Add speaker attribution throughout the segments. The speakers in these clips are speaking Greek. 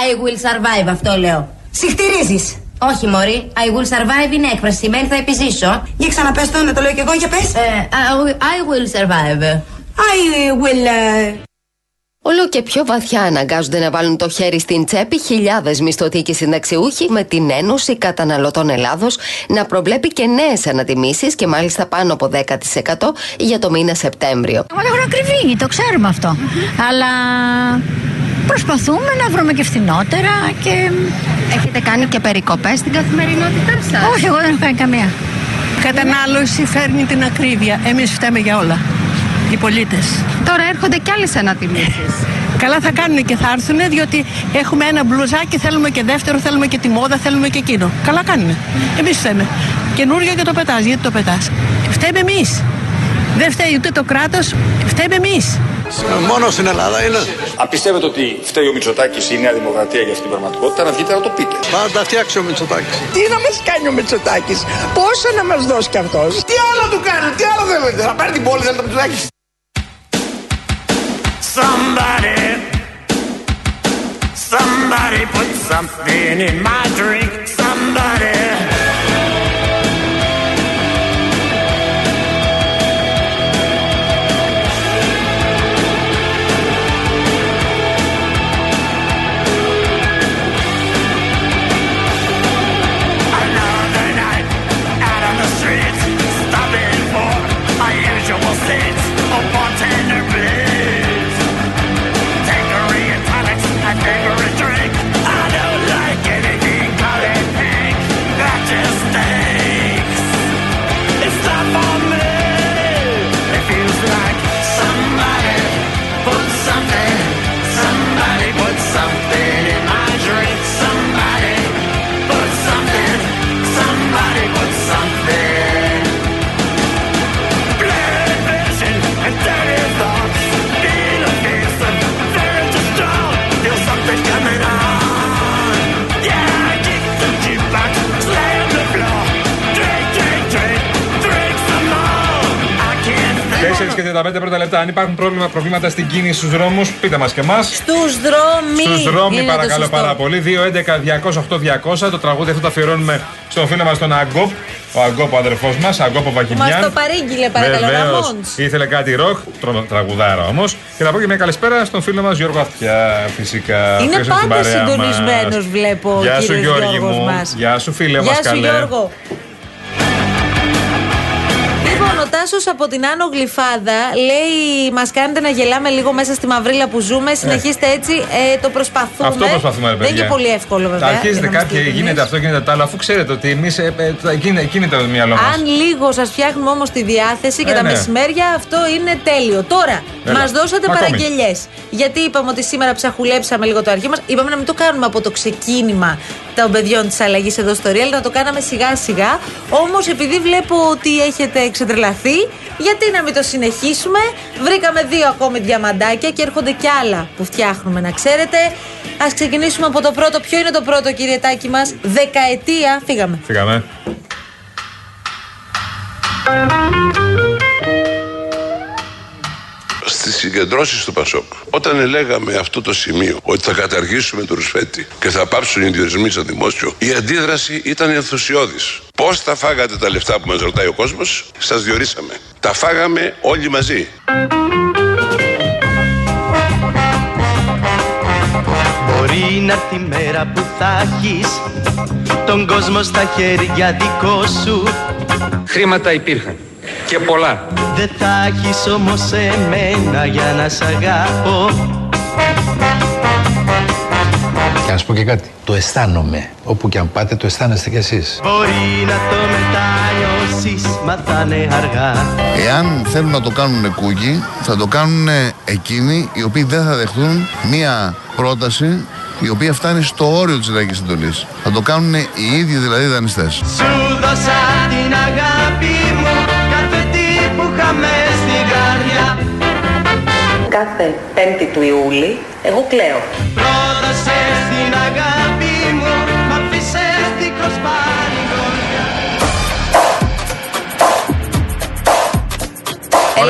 Speaker 1: I will survive, αυτό λέω.
Speaker 2: Συχτηρίζεις.
Speaker 1: Όχι, Μωρή. I will survive είναι έκφραση. Σημαίνει θα επιζήσω.
Speaker 2: Για ξαναπες το, να το λέω κι εγώ, για πες.
Speaker 1: Ε, I will- I will survive.
Speaker 2: I will... ε,
Speaker 3: Όλο και πιο βαθιά αναγκάζονται να βάλουν το χέρι στην τσέπη χιλιάδες μισθωτοί και συνταξιούχοι με την Ένωση Καταναλωτών Ελλάδος να προβλέπει και νέες ανατιμήσεις και μάλιστα πάνω από 10% για το μήνα Σεπτέμβριο.
Speaker 4: Όλα έχουν ακριβή, το ξέρουμε αυτό. Αλλά προσπαθούμε να βρούμε και φθηνότερα και.
Speaker 5: Έχετε κάνει και περικοπές στην καθημερινότητά σας;
Speaker 4: Όχι, εγώ δεν έχω κάνει καμία.
Speaker 6: Κατανάλωση φέρνει την ακρίβεια. Εμείς φταίμε για όλα. Οι πολίτες.
Speaker 5: Τώρα έρχονται κι άλλες ανατιμήσεις.
Speaker 6: Καλά θα κάνουν και θα έρθουν διότι έχουμε ένα μπλουζάκι, θέλουμε και δεύτερο, θέλουμε και τη μόδα, θέλουμε και εκείνο. Καλά κάνουν. Εμείς φταίμε. Καινούριο και το πετάς. Γιατί το πετάς. Φταίμε εμείς. Δεν φταίει ούτε το κράτος, φταίμε εμείς.
Speaker 7: Μόνος στην Ελλάδα είναι.
Speaker 8: Αν πιστεύετε ότι φταίει ο Μητσοτάκης ή η Νέα Δημοκρατία για αυτή την πραγματικότητα, να βγείτε να το πείτε.
Speaker 7: Πάντα τα φτιάξει ο Μητσοτάκης.
Speaker 6: Τι να μας κάνει ο Μητσοτάκης, πόσο να μας δώσει κι αυτός;
Speaker 7: Τι άλλο του κάνει, τι άλλο θέλετε, να πάρει την πόλη, θέλετε το Μητσοτάκης.
Speaker 9: Somebody, somebody put something in my drink. Somebody.
Speaker 10: 45 πρώτα λεπτά. Αν υπάρχουν πρόβλημα, προβλήματα στην κίνηση στους δρόμους, πείτε μας και εμά.
Speaker 1: Στους δρόμοι. Στους δρόμου,
Speaker 10: παρακαλώ πάρα πολύ. 2-11-208-200. Το τραγούδι αυτό το αφιερώνουμε στον φίλο μας τον Αγκόπ. Ο Αγκόπ, ο αδερφός μας, Αγκόπ ο Βαγγινιάν.
Speaker 1: Μας το παρήγγειλε, παρακαλώ.
Speaker 10: Ήθελε κάτι ροκ, τραγουδάρα όμως. Και να πω και μια καλησπέρα στον φίλο μας Γιώργο Αυτιά, φυσικά.
Speaker 1: Είναι πάντα
Speaker 10: συντονισμένος,
Speaker 1: βλέπω.
Speaker 10: Γεια σου,
Speaker 1: Γιώργος.
Speaker 10: Γεια σου, φίλε
Speaker 1: μας,
Speaker 10: καλέ.
Speaker 1: Γιώργο. Λοιπόν, ο Τάσο από την Άνω Γλυφάδα λέει: Μας κάνετε να γελάμε λίγο μέσα στη μαυρίλα που ζούμε. Συνεχίστε έτσι. Ε, το προσπαθούμε.
Speaker 10: Αυτό προσπαθούμε, ρε
Speaker 1: Δεν
Speaker 10: παιδιά.
Speaker 1: είναι και πολύ εύκολο, βέβαια.
Speaker 10: Αρχίζετε
Speaker 1: για να είμαστε
Speaker 10: κάποιοι,
Speaker 1: ειλικρινείς.
Speaker 10: γίνεται αυτό, γίνεται το άλλο, αφού ξέρετε ότι εμείς γίνεται το μυαλό μας.
Speaker 1: Αν λίγο σας φτιάχνουμε όμως τη διάθεση και
Speaker 10: Ε,
Speaker 1: τα
Speaker 10: ναι.
Speaker 1: μεσημέρια, αυτό είναι τέλειο. Τώρα,
Speaker 10: Έλα.
Speaker 1: μας δώσατε
Speaker 10: Μα ακόμη.
Speaker 1: παραγγελίε. Γιατί είπαμε ότι σήμερα ψαχουλέψαμε λίγο το αρχή μας. Είπαμε να μην το κάνουμε από το ξεκίνημα των παιδιών της αλλαγής εδώ στο Real, να το κάναμε σιγά σιγά. Όμως, επειδή βλέπω ότι έχετε εξετρελαθεί, γιατί να μην το συνεχίσουμε; Βρήκαμε δύο ακόμη διαμαντάκια και έρχονται κι άλλα που φτιάχνουμε, να ξέρετε. Α ξεκινήσουμε από το πρώτο. Ποιο είναι το πρώτο, κύριε Τάκη μας, Δεκαετία. Φύγαμε.
Speaker 10: Φύγαμε.
Speaker 11: Συγκεντρώσεις του Πασόκ, όταν λέγαμε αυτό το σημείο ότι θα καταργήσουμε το ρουσφέτη και θα πάψουν οι διορισμοί στο δημόσιο, η αντίδραση ήταν ενθουσιώδης. Πώς τα φάγατε τα λεφτά που μας ρωτάει ο κόσμος, σας διορίσαμε. Τα φάγαμε όλοι μαζί.
Speaker 12: Μπορεί να έρθει η μέρα που θα έχεις τον κόσμο στα χέρια δικό σου
Speaker 13: Χρήματα υπήρχαν και πολλά.
Speaker 12: Δεν θα έχεις όμως εμένα για να σ' αγαπώ
Speaker 14: Και να σου πω και κάτι. Το αισθάνομαι. Όπου και αν πάτε, το αισθάνεστε κι εσείς.
Speaker 12: Μπορεί να το μετανιώσεις μα θα είναι αργά
Speaker 15: Εάν θέλουν να το κάνουν κούκι, θα το κάνουν εκείνοι οι οποίοι δεν θα δεχτούν μία πρόταση η οποία φτάνει στο όριο της λαϊκής εντολής. Θα το κάνουν οι ίδιοι δηλαδή δανειστές.
Speaker 12: Σου δώσα την αγάπη
Speaker 16: 5η του Ιούλη, εγώ κλαίω.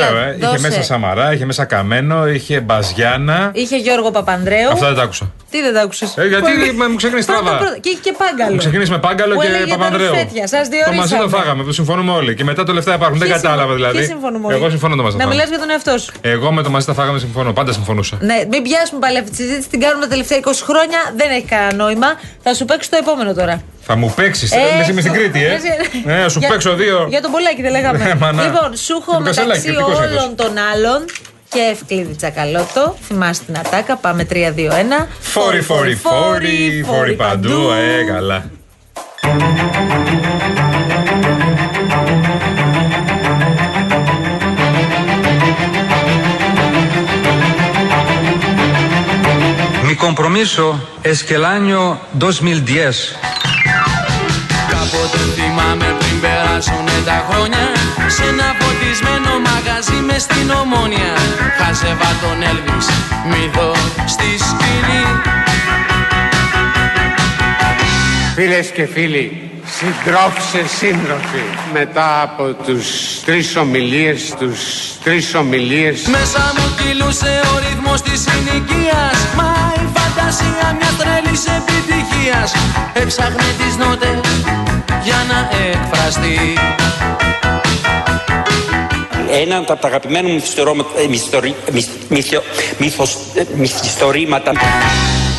Speaker 10: Ωραίο, ε.
Speaker 1: δώσε
Speaker 10: Είχε μέσα Σαμαρά, είχε μέσα Καμένο, είχε Μπαζιάνα.
Speaker 1: Είχε Γιώργο Παπανδρέου.
Speaker 10: Αυτά δεν τα άκουσα.
Speaker 1: Τι δεν τα άκουσες;
Speaker 10: Ε, γιατί μου ξεκίνησε τραβά.
Speaker 1: Και είχε και Πάγκαλο.
Speaker 10: Μου ξεκίνησε με Πάγκαλο
Speaker 1: Που
Speaker 10: και
Speaker 1: έλεγε τα
Speaker 10: Παπανδρέου.
Speaker 1: ρουσφέτια. Σας
Speaker 10: Το μαζί το
Speaker 1: διορίσαμε.
Speaker 10: φάγαμε, το συμφωνούμε όλοι. Και μετά το λεφτά υπάρχουν. Δεν
Speaker 1: Ποιοι
Speaker 10: κατάλαβα
Speaker 1: συμφωνούν-
Speaker 10: δηλαδή.
Speaker 1: ποιοι συμφωνούμε όλοι;
Speaker 10: Εγώ συμφωνώ το μαζί
Speaker 1: Να
Speaker 10: τα
Speaker 1: μιλάς
Speaker 10: φάγαμε.
Speaker 1: για τον εαυτό σου.
Speaker 10: Εγώ με το μαζί τα φάγαμε συμφωνώ. Πάντα συμφωνούσα.
Speaker 1: Ναι, μην πιάσουμε πάλι αυτή τη συζήτηση. Την κάνουμε τα τελευταία 20 χρόνια. Δεν έχει κανένα νόημα. Θα σου παίξω το επόμενο τώρα.
Speaker 10: Θα μου παίξεις.
Speaker 1: Ε,
Speaker 10: Λες είμαι στην
Speaker 1: το-
Speaker 10: Κρήτη, ε.
Speaker 1: λες-
Speaker 10: Ναι, σου
Speaker 1: Για-
Speaker 10: παίξω δύο.
Speaker 1: Για τον Πολάκη δεν λέγαμε.
Speaker 10: Ναι, μα να.
Speaker 1: λοιπόν, σου έχω
Speaker 10: Το Κασελάκη,
Speaker 1: μεταξύ
Speaker 10: κριτικός
Speaker 1: όλων
Speaker 10: είδος.
Speaker 1: των άλλων και Ευκλήδη Τσακαλώτο. Θυμάστε την ατάκα. Πάμε 3-2-1.
Speaker 10: Φόρη, φόρη, φόρη, φόρη παντού. Ε, καλά.
Speaker 13: Mi compromiso es que el año 2010
Speaker 17: Κάποτε θυμάμαι πριν περάσουν τα χρόνια Σε ένα φωτισμένο μαγαζί μες στην ομόνια. Χάζευα τον Έλβης, μύθο στη σκηνή.
Speaker 18: Φίλες και φίλοι, συντρόφισσες σύντροφοι, μετά από τους τρεις ομιλίες, τους τρεις ομιλίες...
Speaker 17: Μέσα μου κυλούσε ο ρυθμός της συνοικίας. Μα η φαντασία μιας τρέλης επιτυχίας. Έψαχνε τις νότες για να εκφραστεί.
Speaker 19: Ένα από τα αγαπημένα μου μυθιστορώ- ε, μυθιστορι- μυθ- μυθιο- μύθος- ε, μυθιστορήματα.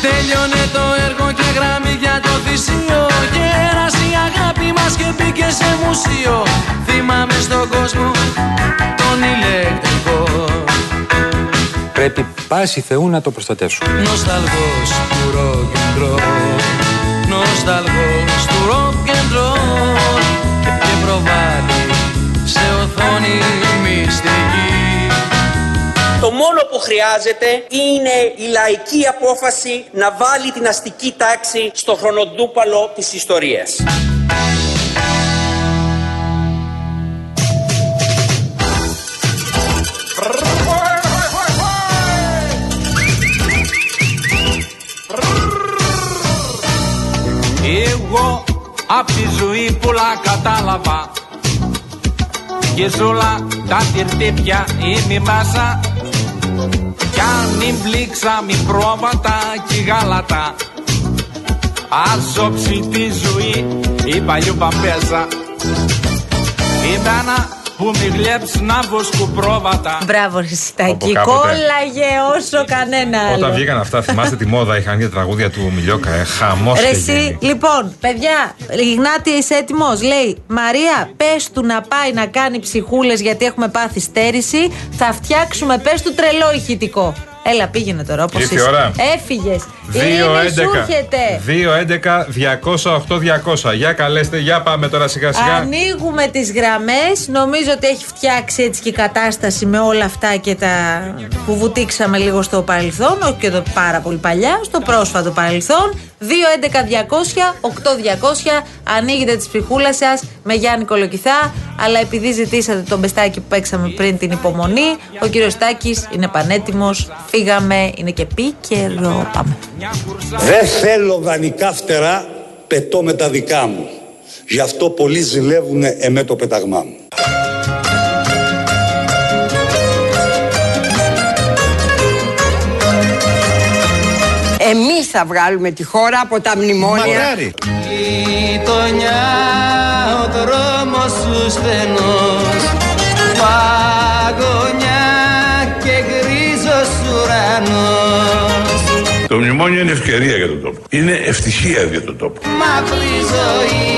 Speaker 17: Τέλειωνε το έργο και γράμμι για το θυσίο. Γέρασε η αγάπη μας και μπήκε σε μουσείο. Θυμάμαι στον κόσμο τον ηλεκτρικό.
Speaker 13: Πρέπει πάση Θεού να το προστατεύσουμε.
Speaker 17: Νοσταλγός του rock and roll Νοσταλγός οθόνη μυστική
Speaker 19: Το μόνο που χρειάζεται είναι η λαϊκή απόφαση να βάλει την αστική τάξη στο χρονοτούπαλο της ιστορίας.
Speaker 17: Εγώ απ' τη ζωή πολλά κατάλαβα Και σ' όλα τα τυρτύπια είμαι μέσα Κι αν μην πλήξα μη πρόβατα και γάλατα. Ας όψει τη ζωή η παλιού παπέζα. Ημένα που μη γλέψει να βοσκού πρόβατα
Speaker 1: Μπράβο, ρε Σιτάκη.
Speaker 10: Από κάποτε.
Speaker 1: Κόλλαγε όσο κανένα άλλο.
Speaker 10: Όταν βγήκαν αυτά, θυμάστε τη μόδα, είχαν και τραγούδια του Μιλιόκα. Ε, Χαμός
Speaker 1: Ρε
Speaker 10: και
Speaker 1: εσύ,
Speaker 10: γίνει.
Speaker 1: λοιπόν, παιδιά, Ιγνάτη, είσαι έτοιμος; Λέει, Μαρία, πες του να πάει να κάνει ψυχούλες γιατί έχουμε πάθει στέρηση. Θα φτιάξουμε, πες του τρελό ηχητικό. Έλα, πήγαινε τώρα, όπως
Speaker 10: Ήρθε η ώρα.
Speaker 1: Έφυγες.
Speaker 10: 2-11.
Speaker 1: σου έρχεται.
Speaker 10: 2-11-200-8-200. Για καλέστε, για πάμε τώρα σιγά σιγά.
Speaker 1: Ανοίγουμε τις γραμμές Νομίζω ότι έχει φτιάξει έτσι και η κατάσταση με όλα αυτά και τα που βουτήξαμε λίγο στο παρελθόν, όχι και το πάρα πολύ παλιά, στο πρόσφατο παρελθόν. 2-11-200-8-200. Ανοίγετε τις ψυχούλες σας με Γιάννη Κολοκυθά. Αλλά επειδή ζητήσατε τον μπεστάκι που παίξαμε πριν την υπομονή, ο κύριος Τάκης είναι πανέτοιμος. Φύγαμε, είναι και πίκαιρο. Πάμε.
Speaker 20: Δεν θέλω δανεικά φτερά, πετώ με τα δικά μου. Γι' αυτό πολλοί ζηλεύουν εμέ το πεταγμά μου.
Speaker 21: Εμείς θα βγάλουμε τη χώρα από τα μνημόνια.
Speaker 17: Γειτονιά ο δρόμος σου στενός Παγωνιά και γκρίζος ουρανός
Speaker 11: Το μνημόνιο είναι ευκαιρία για τον τόπο. Είναι ευτυχία για τον τόπο.
Speaker 17: Μαύρη ζωή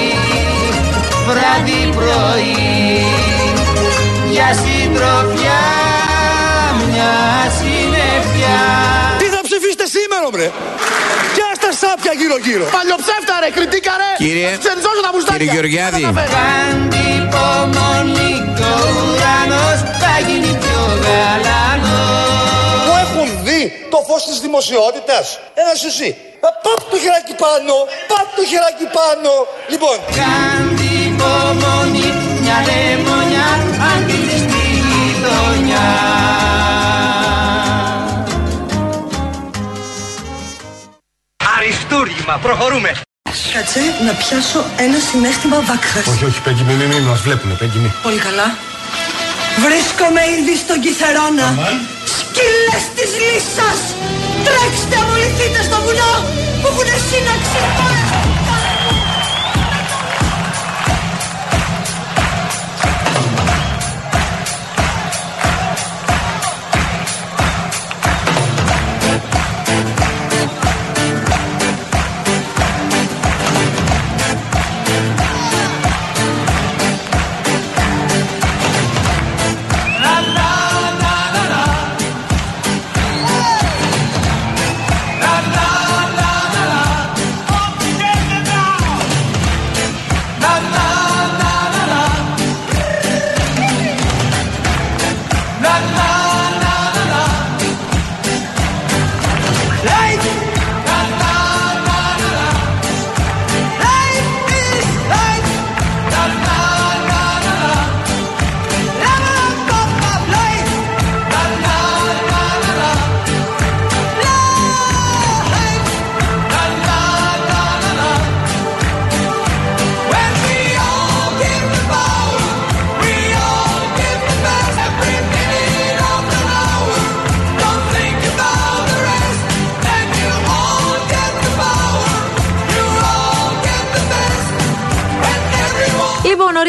Speaker 17: βράδυ πρωί Για συντροφιά μια συννεφιά
Speaker 7: Τι θα ψηφίσετε σήμερα, μπρε! Κι άστα σάπια γύρω-γύρω. Παλιοψεύτα, ρε, κριτήκα, ρε!
Speaker 22: Κύριε-
Speaker 7: Ξενιζώσω τα μουστάκια.
Speaker 22: κύριε Γεωργιάδη.
Speaker 17: Κάντι υπομονή και ο ουρανός θα γίνει πιο γαλανός
Speaker 7: της δημοσιότητας. Ένα σουσί. Πάπ το χεράκι πάνω, πάπ το χεράκι πάνω. Λοιπόν,
Speaker 17: Κάντι υπομονή μια λεμονιά αντίλη στη γειτονιά
Speaker 23: Αριστούργημα, προχωρούμε.
Speaker 2: Κάτσε να πιάσω ένα συνέστημα βάκχας.
Speaker 24: Όχι, όχι, Πέγγι, μην, μην, μην μας βλέπουνε, Πέγγι, μην.
Speaker 2: Πολύ καλά. Βρίσκομαι ήδη στον Κιθερώνα. Σκύλες της λύσας. Τρέξτε, αμολυθείτε στο βουνό που έχουν σύναξη.
Speaker 1: Λοιπόν,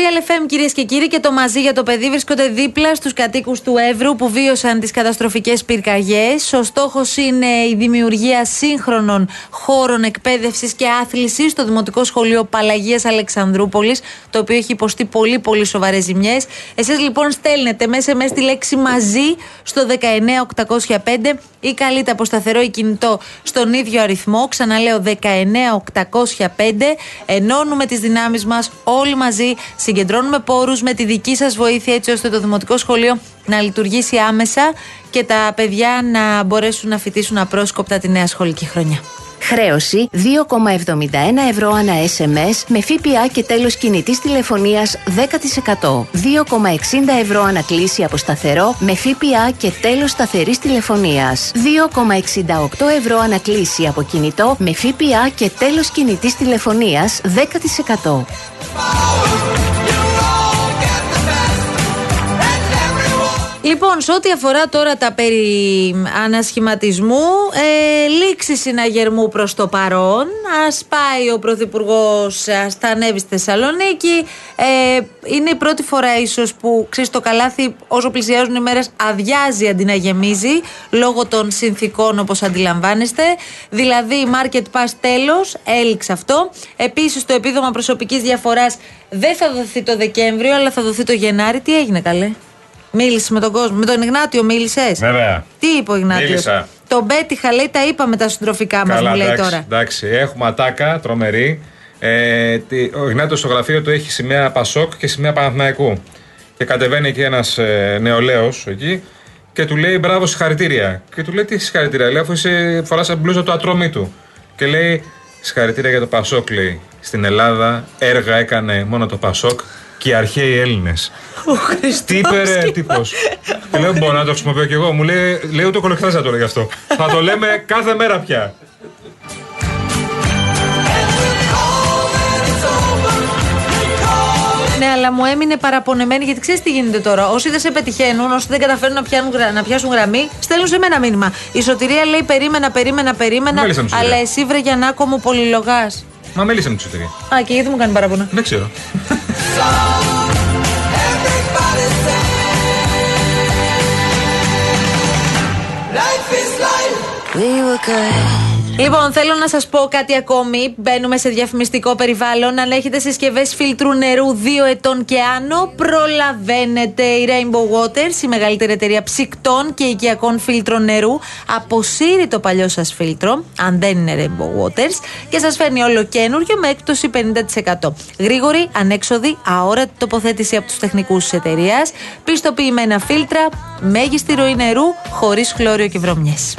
Speaker 1: Real FM κυρίες και κύριοι και το μαζί για το παιδί βρίσκονται δίπλα στους κατοίκους του Εύρου που βίωσαν τις καταστροφικές πυρκαγιές. Ο στόχος είναι η δημιουργία σύγχρονων χώρων εκπαίδευσης και άθλησης στο Δημοτικό Σχολείο Παλαγίας Αλεξανδρούπολης, το οποίο έχει υποστεί πολύ πολύ σοβαρές ζημιές. Εσείς λοιπόν στέλνετε μέσα μέσα τη λέξη μαζί στο 19805 ή καλείτε από σταθερό ή κινητό στον ίδιο αριθμό. Ξαναλέω 19805. Ενώνουμε τις δυνάμεις μας όλοι μαζί. Συγκεντρώνουμε πόρους με τη δική σας βοήθεια έτσι ώστε το Δημοτικό Σχολείο να λειτουργήσει άμεσα και τα παιδιά να μπορέσουν να φοιτήσουν απρόσκοπτα τη νέα σχολική χρονιά.
Speaker 25: Χρέωση 2,71 ευρώ ανά SMS με ΦΠΑ και τέλος κινητής τηλεφωνίας 10%. 2,60 ευρώ ανακλήση από σταθερό με ΦΠΑ και τέλος σταθερής τηλεφωνίας. 2,68 ευρώ ανακλήση από κινητό με ΦΠΑ και τέλος κινητής τηλεφωνίας 10%.
Speaker 1: Λοιπόν, σε ό,τι αφορά τώρα τα περί ανασχηματισμού, ε, λήξη συναγερμού προς το παρόν. Ας πάει ο Πρωθυπουργός, ας θα ανέβει στη Θεσσαλονίκη. Ε, είναι η πρώτη φορά ίσως που, ξέρεις, το καλάθι όσο πλησιάζουν οι μέρες αδειάζει αντί να γεμίζει, λόγω των συνθήκων όπως αντιλαμβάνεστε. Δηλαδή, market pass τέλος, έληξε αυτό. Επίσης, το επίδομα προσωπικής διαφοράς δεν θα δοθεί το Δεκέμβριο, αλλά θα δοθεί το Γενάρη. Τι έγινε καλέ; Μίλησες με τον κόσμο. Με τον Ιγνάτιο μίλησες.
Speaker 10: Βέβαια.
Speaker 1: Τι είπε ο Ιγνάτιος;
Speaker 10: Μίλησα.
Speaker 1: Τον Μπέτυχα λέει τα είπαμε τα συντροφικά μας, μου λέει
Speaker 10: εντάξει,
Speaker 1: τώρα.
Speaker 10: εντάξει. Έχουμε ατάκα, τρομερή. Ε, τι- ο Γνάτο στο γραφείο του έχει σημαία Πασόκ και σημαία Παναθηναϊκού. Και κατεβαίνει εκεί ένας ε, νεολαίος εκεί και του λέει μπράβο, συγχαρητήρια. Και του λέει τι συγχαρητήρια, λέει αφού είσαι φοράς μπλούζα του ατρώμη του. Και λέει συγχαρητήρια για το Πασόκ, λέει. Στην Ελλάδα έργα έκανε μόνο το Πασόκ και οι αρχαίοι Έλληνες. Τι είπε ρε τύπος. Και λέω μπορώ να το χρησιμοποιώ κι εγώ. Μου λέει, λέει ούτε ο κολεκτράζ να το λέει αυτό. Θα το λέμε κάθε μέρα πια.
Speaker 1: Ναι, αλλά μου έμεινε παραπονεμένη γιατί ξέρεις τι γίνεται τώρα. Όσοι δεν σε πετυχαίνουν, όσοι δεν καταφέρουν να, πιάνουν, γρα- να πιάσουν γραμμή, στέλνουν σε μένα μήνυμα. Η σωτηρία λέει περίμενα, περίμενα, περίμενα.
Speaker 10: Μίλησα με τη
Speaker 1: Αλλά
Speaker 10: Σωτηρία.
Speaker 1: εσύ βρε Γιαννάκο μου πολυλογάς.
Speaker 10: Μα μίλησε με τη σωτηρία.
Speaker 1: Α, και γιατί μου κάνει παράπονα.
Speaker 10: Δεν ξέρω.
Speaker 1: Λοιπόν, θέλω να σας πω κάτι ακόμη. Μπαίνουμε σε διαφημιστικό περιβάλλον. Αν έχετε συσκευές φίλτρου νερού 2 ετών και άνω, προλαβαίνετε. Η Rainbow Waters, η μεγαλύτερη εταιρεία ψυκτών και οικιακών φίλτρων νερού, αποσύρει το παλιό σας φίλτρο, αν δεν είναι Rainbow Waters, και σας φέρνει όλο καινούριο με έκπτωση 50%. Γρήγορη, ανέξοδη, αόρατη τοποθέτηση από τους τεχνικούς της εταιρείας, πιστοποιημένα φίλτρα, μέγιστη ροή νερού, χωρίς χλώριο και βρωμιές.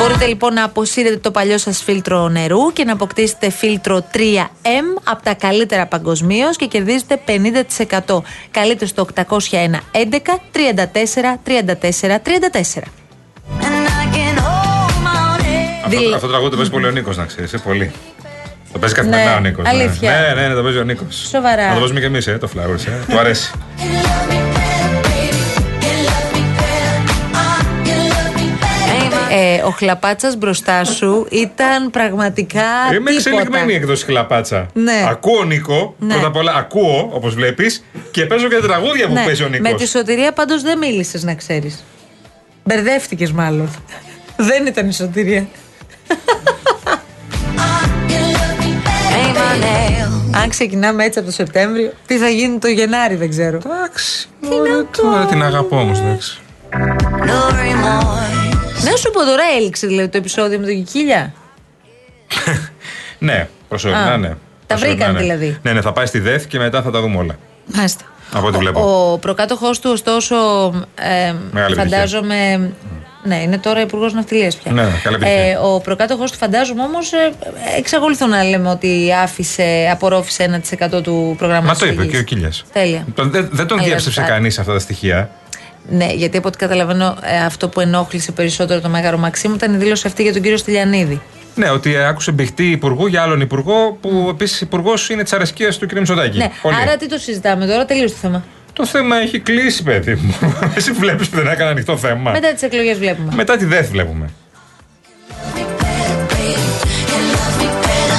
Speaker 1: Μπορείτε λοιπόν να αποσύρετε το παλιό σας φίλτρο νερού και να αποκτήσετε φίλτρο 3M από τα καλύτερα παγκοσμίως και κερδίζετε 50%. Καλείτε στο 801 11 34 34 34.
Speaker 10: Αυτό, αυτό το τραγούδι το παίζει πολύ ο Νίκος, να ξέρεις. Πολύ. Το παίζει καθημερινά
Speaker 1: Ναι,
Speaker 10: ο Νίκος.
Speaker 1: αλήθεια.
Speaker 10: Ναι, ναι, ναι, το παίζει ο Νίκος.
Speaker 1: Σοβαρά.
Speaker 10: Να το παίζουμε κι εμείς, ε, το Flowers. Ε. Του αρέσει.
Speaker 1: Ε, ο χλαπάτσας μπροστά σου ήταν πραγματικά.
Speaker 10: Είμαι
Speaker 1: τίποτα.
Speaker 10: εξελιγμένη έκδοση χλαπάτσα.
Speaker 1: Ναι.
Speaker 10: Ακούω Νίκο,
Speaker 1: Ναι.
Speaker 10: πρώτα απ' όλα ακούω, όπως βλέπεις, και παίζω και τα τραγούδια που
Speaker 1: Ναι,
Speaker 10: παίζει ο Νίκος.
Speaker 1: Με τη σωτηρία πάντως δεν μίλησες, να ξέρεις. Μπερδεύτηκες μάλλον. δεν ήταν η σωτηρία. Αν ξεκινάμε έτσι από το Σεπτέμβριο, τι θα γίνει το Γενάρη, δεν ξέρω.
Speaker 10: Εντάξει. Τώρα την αγαπώ όμως, εντάξει.
Speaker 1: Να σου πω τώρα, έληξε δηλαδή το επεισόδιο με τον Κικίλια.
Speaker 10: Ναι, προσωρινά
Speaker 1: Α,
Speaker 10: ναι.
Speaker 1: τα
Speaker 10: Προσωρινά,
Speaker 1: βρήκαν
Speaker 10: ναι.
Speaker 1: δηλαδή.
Speaker 10: Ναι, ναι, θα πάει στη ΔΕΘ και μετά θα τα δούμε όλα.
Speaker 1: Μάλιστα.
Speaker 10: Από ό,τι βλέπω.
Speaker 1: Ο προκάτοχός του, ωστόσο, ε,
Speaker 10: Μεγάλη
Speaker 1: φαντάζομαι. Ναι, είναι τώρα υπουργός ναυτιλίας πια.
Speaker 10: Ναι, καλή επιτυχία.
Speaker 1: Ε, ο προκάτοχός του, φαντάζομαι όμως, ε, εξακολουθώ να λέμε ότι άφησε, απορρόφησε 1% του προγράμματος.
Speaker 10: Μα το είπε και ο Κίλιας.
Speaker 1: Τέλεια.
Speaker 10: Δεν, δεν τον
Speaker 1: Αλλά
Speaker 10: διέψευσε
Speaker 1: αυτά.
Speaker 10: κανείς αυτά τα στοιχεία.
Speaker 1: Ναι, γιατί από ό,τι καταλαβαίνω, ε, αυτό που ενόχλησε περισσότερο το Μέγαρο Μαξίμου ήταν η δήλωση αυτή για τον κύριο Στυλιανίδη.
Speaker 10: Ναι, ότι ε, άκουσε μπηχτή υπουργού για άλλον υπουργό που επίσης υπουργός είναι της αρεσκίας του κ. Μητσοτάκη.
Speaker 1: Ναι,
Speaker 10: Πολύ.
Speaker 1: άρα τι το συζητάμε τώρα, τελείωσε το θέμα.
Speaker 10: Το θέμα έχει κλείσει, παιδί μου. Εσύ βλέπεις που δεν έκανε ανοιχτό θέμα.
Speaker 1: Μετά τις εκλογές βλέπουμε.
Speaker 10: Μετά τη ΔΕΘ βλέπουμε.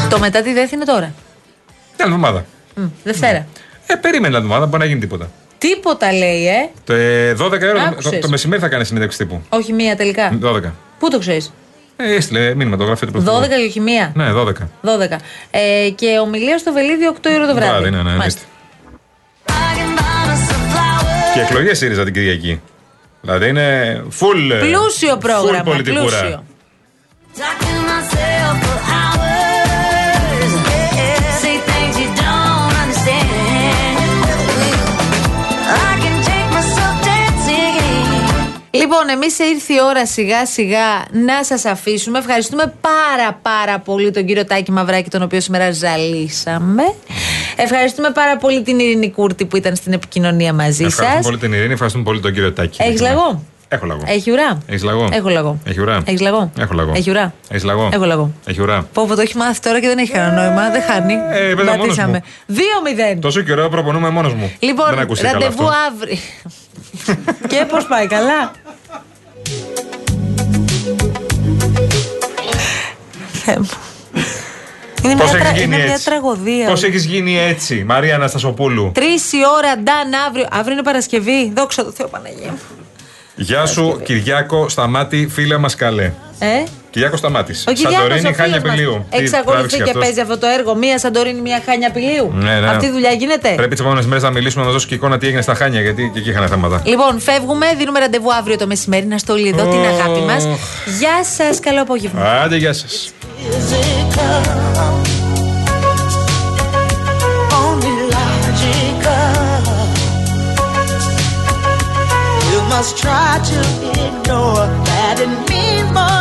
Speaker 1: Το μετά τη ΔΕΘ είναι τώρα.
Speaker 10: Την άλλη εβδομάδα.
Speaker 1: Μ, Δευτέρα.
Speaker 10: Ε, περίμενε την άλλη εβδομάδα, μπορεί να γίνει τίποτα.
Speaker 1: Τίποτα λέει, ε.
Speaker 10: Το ε, 12 ώρα το,
Speaker 1: Άκουσες.
Speaker 10: το, το μεσημέρι θα κάνει συνέντευξη τύπου.
Speaker 1: Όχι μία τελικά.
Speaker 10: 12.
Speaker 1: Πού το ξέρεις;
Speaker 10: Ε, έστειλε μήνυμα, το γράφει το
Speaker 1: 12
Speaker 10: πρωθυπουργό.
Speaker 1: και όχι μία.
Speaker 10: Ναι, 12.
Speaker 1: 12. Ε, και ομιλία στο Βελίδι 8 ώρα το βράδυ.
Speaker 10: Βράδυ, ναι, ναι,
Speaker 1: Μάλιστα.
Speaker 10: εννοείται. Και εκλογές ΣΥΡΙΖΑ την Κυριακή. Δηλαδή είναι full. ε,
Speaker 1: Πλούσιο πρόγραμμα.
Speaker 10: Full πολιτικούρα.
Speaker 1: πλούσιο. Λοιπόν, εμείς ήρθε η ώρα σιγά σιγά να σας αφήσουμε. Ευχαριστούμε πάρα πάρα πολύ τον κύριο Τάκη Μαυράκη, τον οποίο σήμερα ζαλίσαμε. Ευχαριστούμε πάρα πολύ την Ειρήνη Κούρτη που ήταν στην επικοινωνία μαζί
Speaker 10: Ευχαριστούμε
Speaker 1: σας.
Speaker 10: πολύ την Ειρήνη, ευχαριστούμε πολύ τον κύριο Τάκη.
Speaker 1: Έχεις λαγό;
Speaker 10: Έχω λαγό.
Speaker 1: Έχει ουρά;
Speaker 10: Έχεις λαγό;
Speaker 1: Έχω λαγό.
Speaker 10: Έχει ουρά.
Speaker 1: Έχεις λαγό;
Speaker 10: Έχω λαγό.
Speaker 1: Έχει ουρά;
Speaker 10: Έχεις λαγό;
Speaker 1: Έχω λαγό.
Speaker 10: Έχει ουρά.
Speaker 1: Πω, πω, το έχει μάθει τώρα και δεν έχει κανένα νόημα. Δεν χάνει.
Speaker 10: Ε, έπαιζα μόνος μου.
Speaker 1: 2-0.
Speaker 10: Τόσο καιρό προπονούμε μόνος μου.
Speaker 1: Λοιπόν,
Speaker 10: Δεν ακούστηκε καλά
Speaker 1: ραντεβού
Speaker 10: αυτό.
Speaker 1: αύριο. και πώς πάει, καλά; Θεέ μου. Είναι
Speaker 10: Πώς
Speaker 1: μια,
Speaker 10: έχεις
Speaker 1: τρα...
Speaker 10: γίνει
Speaker 1: είναι μια
Speaker 10: έτσι;
Speaker 1: τραγωδία.
Speaker 10: Πώς έχεις γίνει έτσι, Μαρία Αναστασοπούλου;
Speaker 1: Τρεις η ώρα, Νταν, αύριο. Αύριο είναι Παρασκευή. Δόξα τω Θεώ Παναγία μου.
Speaker 10: Γεια σου, Κυριάκο Σταμάτη, φίλε μας καλέ.
Speaker 1: Ε;
Speaker 10: Κυριάκος Σταμάτης.
Speaker 1: Ο Κυριάκος
Speaker 10: Σαντορίνη,
Speaker 1: ο
Speaker 10: Χάνια
Speaker 1: φίλος μας
Speaker 10: Πηλίου. Τι
Speaker 1: Εξακολουθεί
Speaker 10: τράβηξε
Speaker 1: και
Speaker 10: κι αυτός.
Speaker 1: παίζει αυτό το έργο. Μία Σαντορίνη, μία Χάνια Πηλίου.
Speaker 10: Ναι, ναι.
Speaker 1: Αυτή η δουλειά γίνεται;
Speaker 10: Πρέπει τις επόμενες μέρες να μιλήσουμε να δώσω και εικόνα τι έγινε στα Χάνια, γιατί και εκεί είχαν θέματα.
Speaker 1: Λοιπόν, φεύγουμε. Δίνουμε ραντεβού αύριο το μεσημέρι. Να στο όλοι εδώ την αγάπη μας. Γεια σας. Καλό απόγευμα.
Speaker 10: Άντε, γεια σας.
Speaker 2: only logical. You must try to ignore that it means more